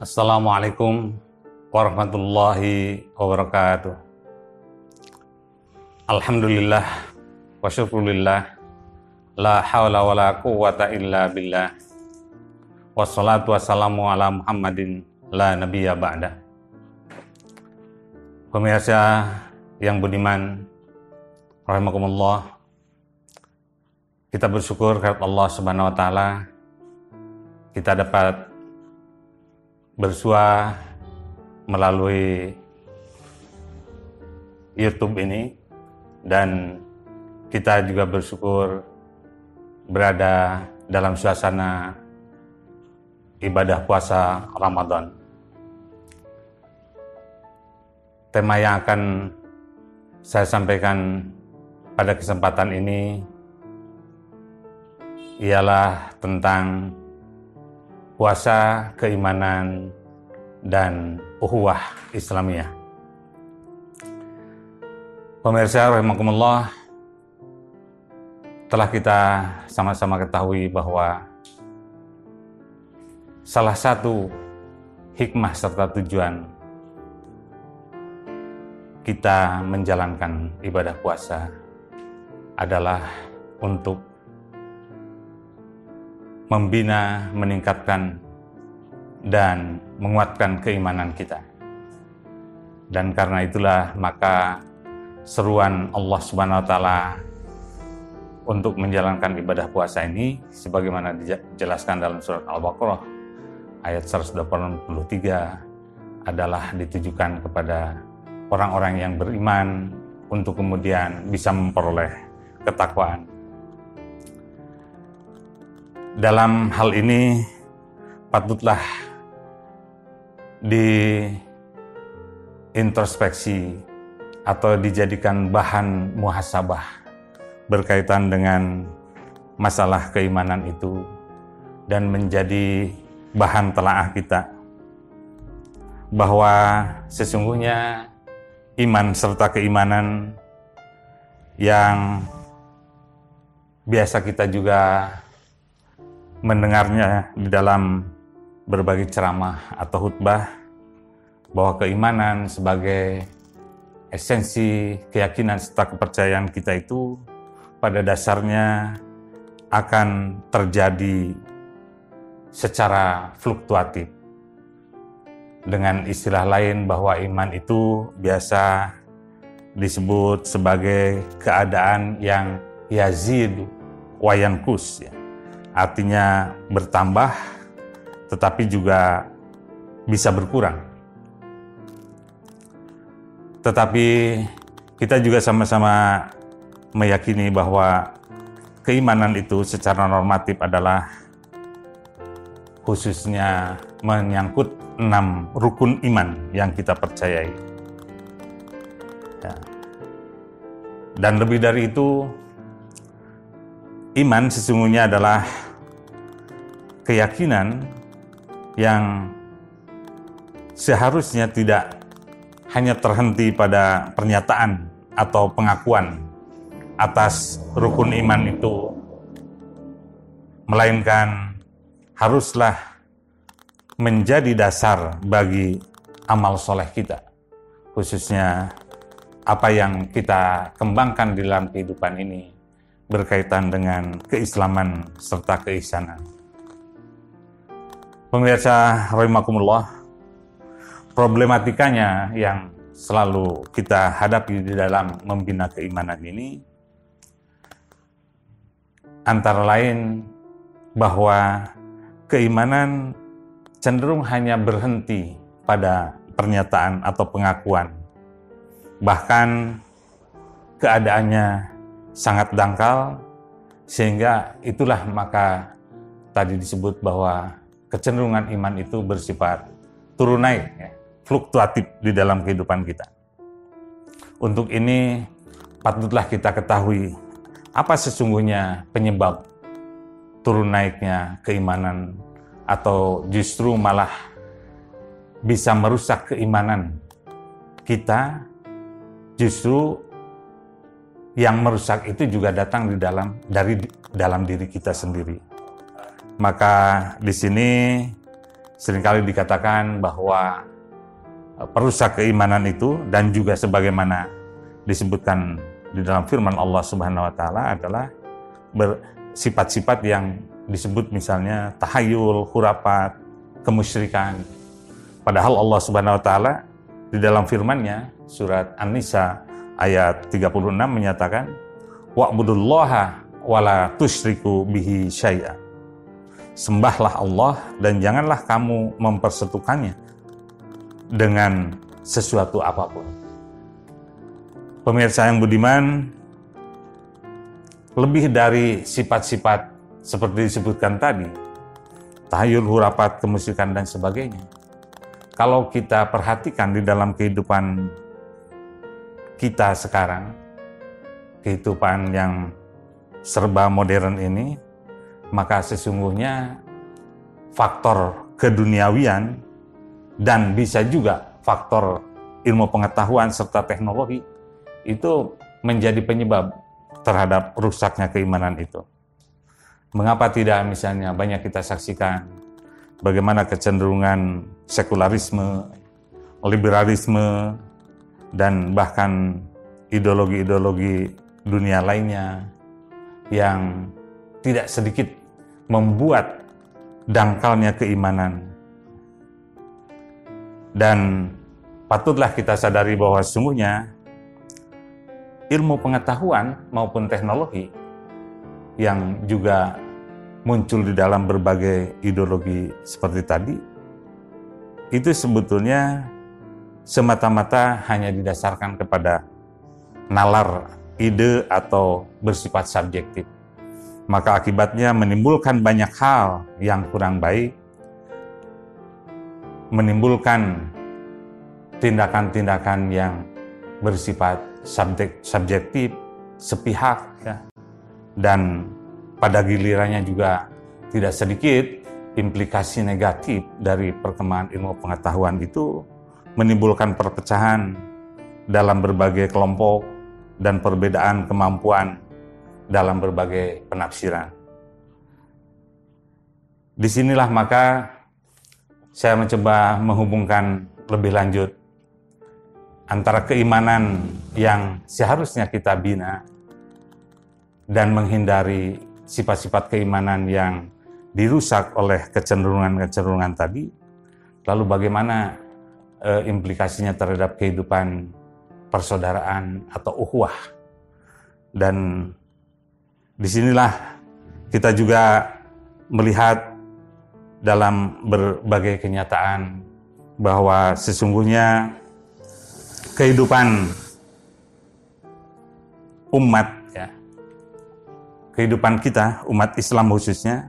Assalamualaikum warahmatullahi wabarakatuh. Alhamdulillah wa syukurillah la hawla wa la quwwata illa billah. Wassalatu wassalamu ala muhammadin la nabiyya ba'da. Pemirsa yang budiman rahimakumullah. Kita bersyukur kepada Allah subhanahu wa ta'ala. Kita dapat bersua melalui YouTube ini dan kita juga bersyukur berada dalam suasana ibadah puasa Ramadan. Tema yang akan saya sampaikan pada kesempatan ini ialah tentang puasa, keimanan, dan uhuwah Islamiyah. Pemirsa rahimakumullah, telah kita sama-sama ketahui bahwa salah satu hikmah serta tujuan kita menjalankan ibadah puasa adalah untuk membina, meningkatkan, dan menguatkan keimanan kita. Dan karena itulah maka seruan Allah Subhanahu wa taala untuk menjalankan ibadah puasa ini sebagaimana dijelaskan dalam surat Al-Baqarah ayat 183 adalah ditujukan kepada orang-orang yang beriman untuk kemudian bisa memperoleh ketakwaan. Dalam hal ini patutlah di introspeksi atau dijadikan bahan muhasabah berkaitan dengan masalah keimanan itu dan menjadi bahan telaah kita. Bahwa sesungguhnya iman serta keimanan yang biasa kita juga mendengarnya di dalam berbagai ceramah atau khutbah bahwa keimanan sebagai esensi keyakinan serta kepercayaan kita itu pada dasarnya akan terjadi secara fluktuatif. Dengan istilah lain bahwa iman itu biasa disebut sebagai keadaan yang yazid wayankus ya. Artinya bertambah tetapi juga bisa berkurang. Tetapi kita juga sama-sama meyakini bahwa keimanan itu secara normatif adalah khususnya menyangkut enam rukun iman yang kita percayai. Ya. Dan lebih dari itu, iman sesungguhnya adalah keyakinan yang seharusnya tidak hanya terhenti pada pernyataan atau pengakuan atas rukun iman itu, melainkan haruslah menjadi dasar bagi amal soleh kita, khususnya apa yang kita kembangkan di dalam kehidupan ini berkaitan dengan keislaman serta keisanan. Pemirsa rahimakumullah, problematikanya yang selalu kita hadapi di dalam membina keimanan ini antara lain bahwa keimanan cenderung hanya berhenti pada pernyataan atau pengakuan. Bahkan keadaannya sangat dangkal sehingga itulah maka tadi disebut bahwa kecenderungan iman itu bersifat turun naik, ya, fluktuatif di dalam kehidupan kita. Untuk ini patutlah kita ketahui apa sesungguhnya penyebab turun naiknya keimanan atau justru malah bisa merusak keimanan kita justru yang merusak itu juga datang di dalam dari dalam diri kita sendiri. Maka di sini sering kali dikatakan bahwa eh, perusak keimanan itu dan juga sebagaimana disebutkan di dalam firman Allah Subhanahu wa taala adalah bersifat-sifat yang disebut misalnya tahayul, hurafat, kemusyrikan. Padahal Allah Subhanahu wa taala di dalam firman-Nya surat An-Nisa ayat 36 menyatakan wa'budullaha wala tusyriku bihi syai'a. Sembahlah Allah dan janganlah kamu mempersatukannya dengan sesuatu apa pun. Pemirsa yang budiman, lebih dari sifat-sifat seperti disebutkan tadi, tahayul, hurapat, kemusikan, dan sebagainya. Kalau kita perhatikan di dalam kehidupan kita sekarang, kehidupan yang serba modern ini, maka sesungguhnya faktor keduniawian dan bisa juga faktor ilmu pengetahuan serta teknologi itu menjadi penyebab terhadap rusaknya keimanan itu. Mengapa tidak misalnya banyak kita saksikan bagaimana kecenderungan sekularisme, liberalisme, dan bahkan ideologi-ideologi dunia lainnya yang tidak sedikit membuat dangkalnya keimanan. Dan patutlah kita sadari bahwa sungguhnya ilmu pengetahuan maupun teknologi yang juga muncul di dalam berbagai ideologi seperti tadi, itu sebetulnya semata-mata hanya didasarkan kepada nalar ide atau bersifat subjektif. Maka akibatnya menimbulkan banyak hal yang kurang baik, menimbulkan tindakan-tindakan yang bersifat subjek, subjektif, sepihak, ya. dan pada gilirannya juga tidak sedikit implikasi negatif dari perkembangan ilmu pengetahuan itu menimbulkan perpecahan dalam berbagai kelompok dan perbedaan kemampuan dalam berbagai penafsiran. Di sinilah maka saya mencoba menghubungkan lebih lanjut antara keimanan yang seharusnya kita bina dan menghindari sifat-sifat keimanan yang dirusak oleh kecenderungan-kecenderungan tadi, lalu bagaimana e, implikasinya terhadap kehidupan persaudaraan atau ukhuwah. Dan di sinilah kita juga melihat dalam berbagai kenyataan bahwa sesungguhnya kehidupan umat ya kehidupan kita umat Islam khususnya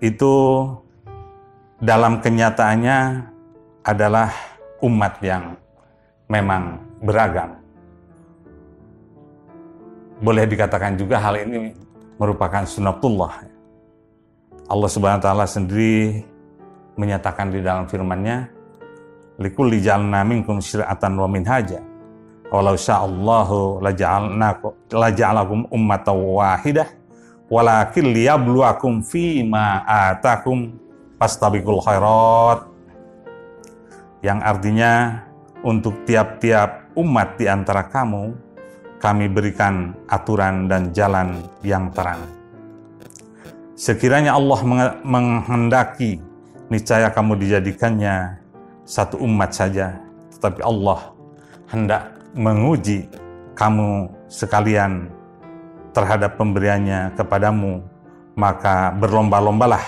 itu dalam kenyataannya adalah umat yang memang beragam. Boleh dikatakan juga hal ini merupakan sunatullah. Allah Subhanahu wa taala sendiri menyatakan di dalam firman-Nya likulli ja'alna minkum syir'atan wa minhaja walau sya'allahu laja'alakum ummatan wahidah walakin liyabluwakum fima atakum fastabiqul khairat yang artinya untuk tiap-tiap umat di antara kamu kami berikan aturan dan jalan yang terang. Sekiranya Allah menghendaki, niscaya kamu dijadikannya satu umat saja, tetapi Allah hendak menguji kamu sekalian terhadap pemberiannya kepadamu, maka berlomba-lombalah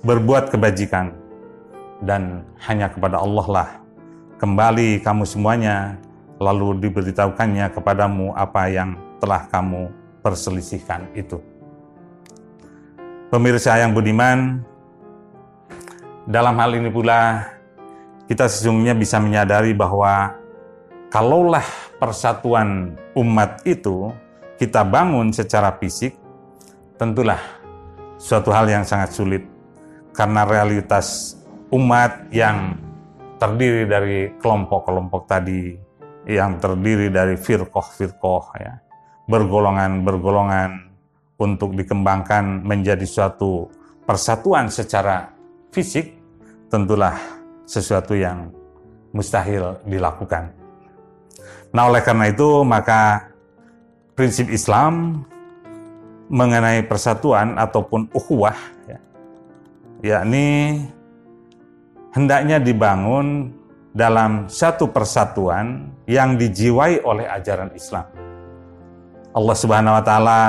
berbuat kebajikan dan hanya kepada Allah lah kembali kamu semuanya lalu diberitahukannya kepadamu apa yang telah kamu perselisihkan itu. Pemirsa yang budiman, dalam hal ini pula kita sesungguhnya bisa menyadari bahwa kalaulah persatuan umat itu kita bangun secara fisik, tentulah suatu hal yang sangat sulit karena realitas umat yang terdiri dari kelompok-kelompok tadi, yang terdiri dari firkoh-firkoh, ya, bergolongan-bergolongan untuk dikembangkan menjadi suatu persatuan secara fisik, tentulah sesuatu yang mustahil dilakukan. Nah, oleh karena itu, maka prinsip Islam mengenai persatuan ataupun ukhuwah, ya, yakni hendaknya dibangun dalam satu persatuan yang dijiwai oleh ajaran Islam. Allah Subhanahu wa taala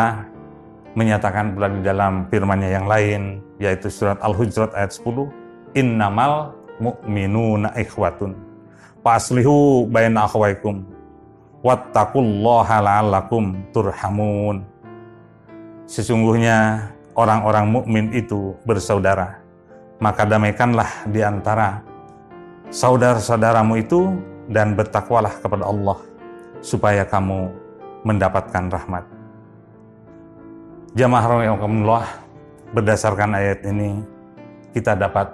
menyatakan pula di dalam firman-Nya yang lain yaitu surat Al-Hujurat ayat 10, "Innamal mu'minuna ikhwatun faslihu baina akhwaikum wattaqullaha la'allakum turhamun." Sesungguhnya orang-orang mukmin itu bersaudara, maka damaikanlah di antara saudara-saudaramu itu dan bertakwalah kepada Allah supaya kamu mendapatkan rahmat. Jamaah rahimahumullah, berdasarkan ayat ini kita dapat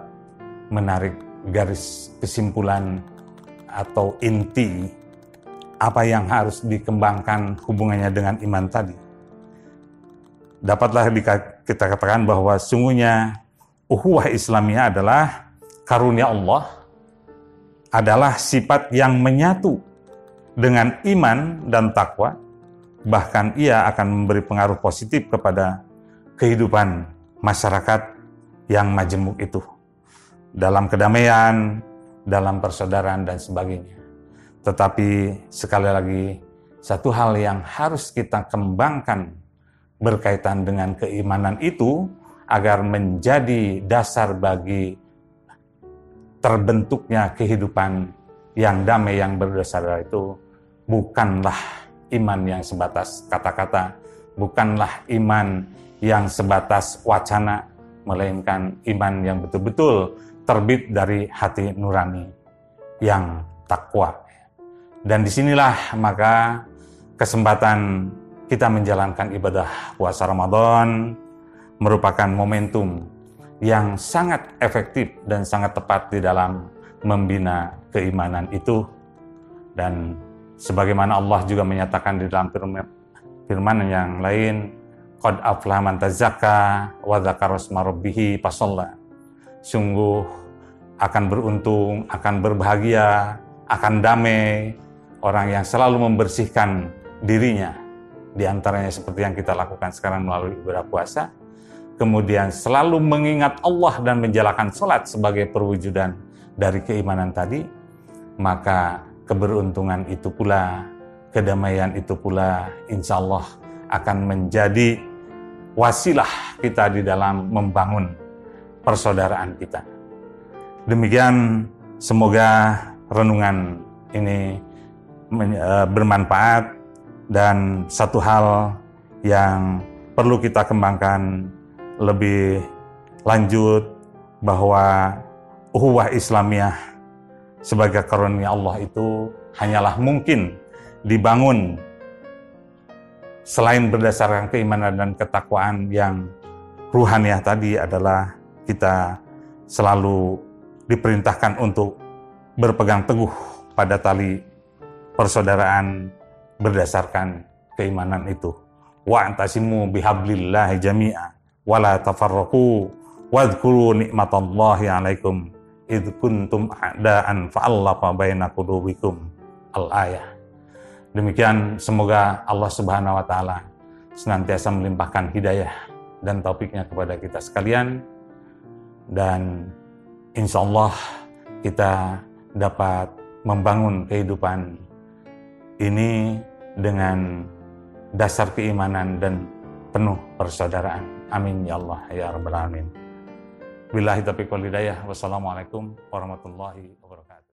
menarik garis kesimpulan atau inti apa yang harus dikembangkan hubungannya dengan iman tadi. Dapatlah kita katakan bahwa sungguhnya uhuwah Islamiyah adalah karunia Allah, adalah sifat yang menyatu dengan iman dan takwa, bahkan ia akan memberi pengaruh positif kepada kehidupan masyarakat yang majemuk itu dalam kedamaian, dalam persaudaraan dan sebagainya. Tetapi sekali lagi satu hal yang harus kita kembangkan berkaitan dengan keimanan itu agar menjadi dasar bagi terbentuknya kehidupan yang damai yang berdasar itu bukanlah iman yang sebatas kata-kata, bukanlah iman yang sebatas wacana, melainkan iman yang betul-betul terbit dari hati nurani yang takwa. Dan di sinilah maka kesempatan kita menjalankan ibadah puasa Ramadan merupakan momentum yang sangat efektif dan sangat tepat di dalam membina keimanan itu. Dan sebagaimana Allah juga menyatakan di dalam firman, yang lain qad aflaha man tazakka wa dzakara rabbih sungguh akan beruntung akan berbahagia akan damai orang yang selalu membersihkan dirinya. Di antaranya seperti yang kita lakukan sekarang melalui ibadah puasa kemudian selalu mengingat Allah dan menjalankan sholat sebagai perwujudan dari keimanan tadi maka keberuntungan itu pula, kedamaian itu pula, insya Allah akan menjadi wasilah kita di dalam membangun persaudaraan kita. Demikian semoga renungan ini e, bermanfaat dan satu hal yang perlu kita kembangkan lebih lanjut bahwa uhuwah Islamiyah sebagai karunia Allah itu hanyalah mungkin dibangun selain berdasarkan keimanan dan ketakwaan yang ruhaniah tadi adalah kita selalu diperintahkan untuk berpegang teguh pada tali persaudaraan berdasarkan keimanan itu. Wa antasimu bihablillahi jami'a wala tafarraqu wadhkuru nikmatallahi alaikum id kuntum a'daan fa'allafa baina qulubikum al-ayah. Demikian semoga Allah Subhanahu wa taala senantiasa melimpahkan hidayah dan taufiknya kepada kita sekalian dan insya Allah kita dapat membangun kehidupan ini dengan dasar keimanan dan penuh persaudaraan. Amin ya Allah ya Rabbal Alamin. Billahi taufiq wal hidayah. Wassalamualaikum warahmatullahi.